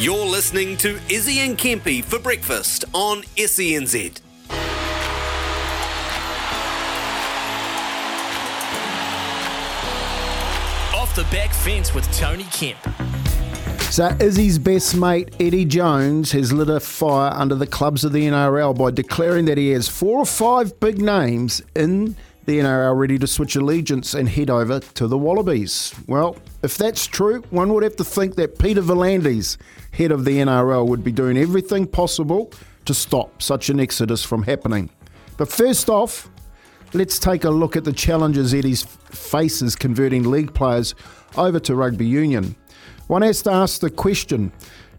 You're listening to Izzy and Kempy for breakfast on SENZ. Off the back fence with Tony Kemp. So Izzy's best mate Eddie Jones has lit a fire under the clubs of the NRL by declaring that he has four or five big names in the NRL ready to switch allegiance and head over to the Wallabies. Well, if that's true, one would have to think that Peter V'landys, head of the NRL, would be doing everything possible to stop such an exodus from happening. But first off, let's take a look at the challenges Eddie's faces converting league players over to rugby union. One has to ask the question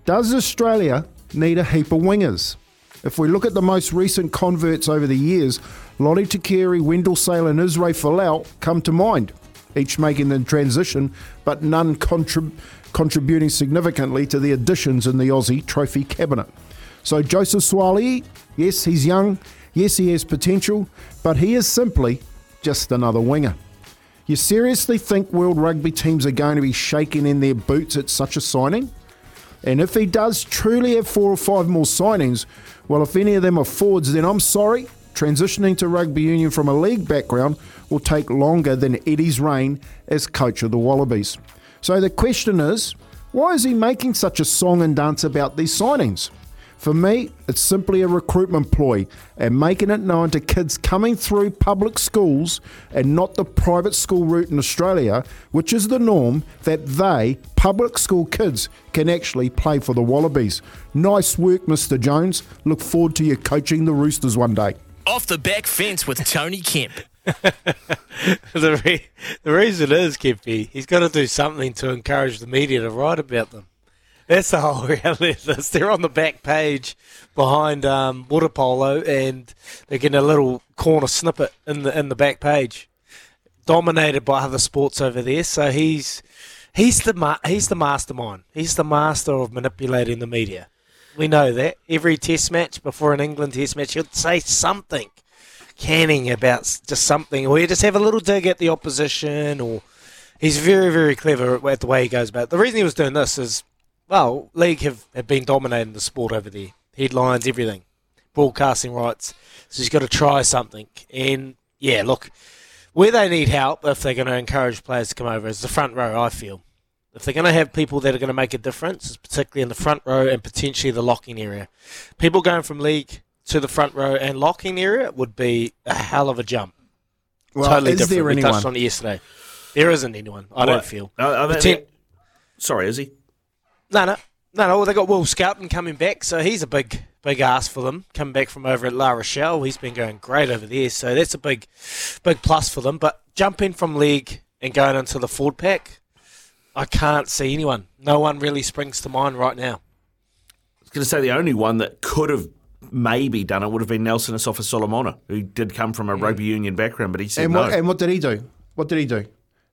Does Australia need a heap of wingers? If we look at the most recent converts over the years, Lote Tuqiri, Wendell Sailor, and Israel Folau come to mind, each making the transition, but none contrib- contributing significantly to the additions in the Aussie trophy cabinet. So Joseph Suaalii, yes, he's young, yes, he has potential, but he is simply just another winger. You seriously think World Rugby teams are going to be shaking in their boots at such a signing? And if he does truly have four or five more signings, well, if any of them are forwards, then I'm sorry. Transitioning to rugby union from a league background will take longer than Eddie's reign as coach of the Wallabies. So the question is why is he making such a song and dance about these signings? For me, it's simply a recruitment ploy and making it known to kids coming through public schools and not the private school route in Australia, which is the norm, that they, public school kids, can actually play for the Wallabies. Nice work, Mr. Jones. Look forward to you coaching the Roosters one day. Off the back fence with Tony Kemp. the, re- the reason is, Kempy, he's got to do something to encourage the media to write about them. That's the whole reality. They're on the back page behind um, water polo, and they're getting a little corner snippet in the in the back page, dominated by other sports over there. So he's he's the ma- he's the mastermind. He's the master of manipulating the media. We know that every Test match before an England Test match, he'll say something canning about just something, or you just have a little dig at the opposition, or he's very, very clever at the way he goes about it. The reason he was doing this is, well, League have, have been dominating the sport over there. Headlines, everything, broadcasting rights. So he's got to try something. And yeah, look, where they need help, if they're going to encourage players to come over, is the front row, I feel. If they're going to have people that are going to make a difference, particularly in the front row and potentially the locking area. People going from league to the front row and locking area would be a hell of a jump. Well, totally is different. there we anyone? touched on it yesterday. There isn't anyone. I don't feel. uh, uh, Poten- Sorry, is he? No, no, no, no. They got Will Skelton coming back, so he's a big, big ask for them. Coming back from over at La Rochelle, he's been going great over there, so that's a big, big plus for them. But jumping from league and going into the forward pack, I can't see anyone. No one really springs to mind right now. I was going to say the only one that could have maybe done it would have been Nelson Asofa-Solomona, who did come from a mm. rugby union background, but he said And no. and what did he do? What did he do?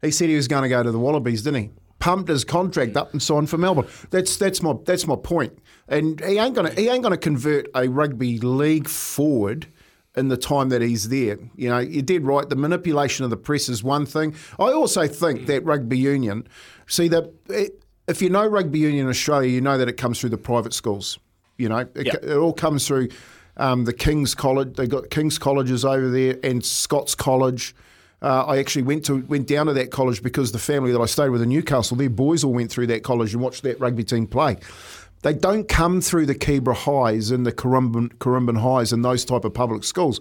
He said he was going to go to the Wallabies, didn't he? Pumped his contract up and signed for Melbourne. That's that's my that's my point. And he ain't gonna he ain't gonna convert a rugby league forward in the time that he's there. You know, you did right. The manipulation of the press is one thing. I also think that rugby union. See that if you know rugby union in Australia, you know that it comes through the private schools. You know, it, Yeah. it all comes through um, the King's College. They got King's Colleges over there and Scots College. Uh, I actually went to went down to that college because the family that I stayed with in Newcastle, their boys all went through that college and watched that rugby team play. They don't come through the Keebra Highs and the Currumbin, Highs and those type of public schools.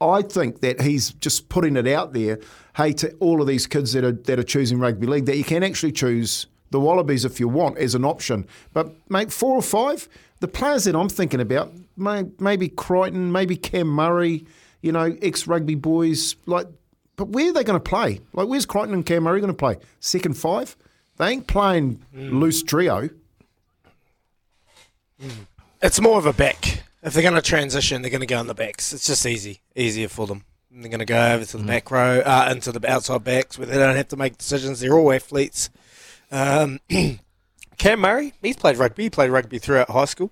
I think that he's just putting it out there, hey, to all of these kids that are that are choosing rugby league, that you can actually choose the Wallabies if you want as an option. But mate, four or five, the players that I'm thinking about, may, maybe Crichton, maybe Cam Murray, you know, ex rugby boys, like. But where are they going to play? Like, where's Crichton and Cam Murray going to play? Second five? They ain't playing loose trio. It's more of a back. If they're going to transition, they're going to go on the backs. It's just easy, easier for them. They're going to go over to the back row, uh, into the outside backs, where they don't have to make decisions. They're all athletes. Um, Cam Murray, he's played rugby. He played rugby throughout high school.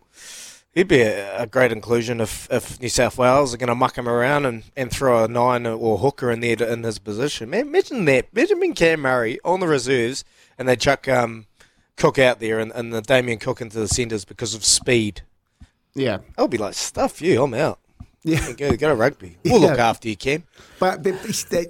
He'd be a, a great inclusion if, if New South Wales are going to muck him around and, and throw a nine or hooker in there to, in his position. Man, imagine that. Imagine being Cam Murray on the reserves and they chuck um, Cook out there and, and the Damien Cook into the centres because of speed. Yeah. I'll be like, stuff you, I'm out. Yeah. Go, go to rugby. We'll look after you, Cam. But, but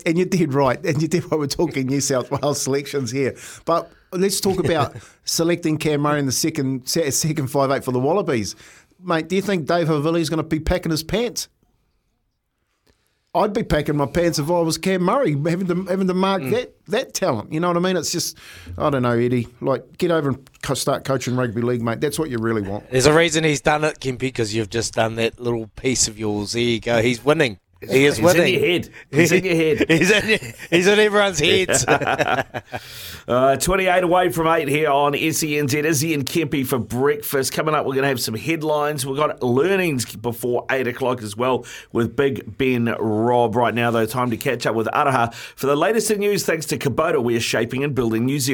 and you did right, and you did what we're talking New South Wales selections here. But let's talk about selecting Cam Murray in the second se- second five eight for the Wallabies, mate. Do you think Dave Havili's going to be packing his pants? I'd be packing my pants if I was Cam Murray, having to having to mark hmm. that that talent. You know what I mean? It's just I don't know, Eddie. Like get over and co- start coaching rugby league, mate. That's what you really want. There's a reason he's done it, Kempy, because you've just done that little piece of yours. There you go. He's winning. He is He's in your head. He's in your head. he's, in, he's in everyone's heads. Uh, 28 away from 8 here on SENZ. Izzy and Kempy for breakfast. Coming up, we're going to have some headlines. We've got learnings before 8 o'clock as well with Big Ben Rob. Right now, though, time to catch up with Araha for the latest in news thanks to Kubota. We are shaping and building New Zealand.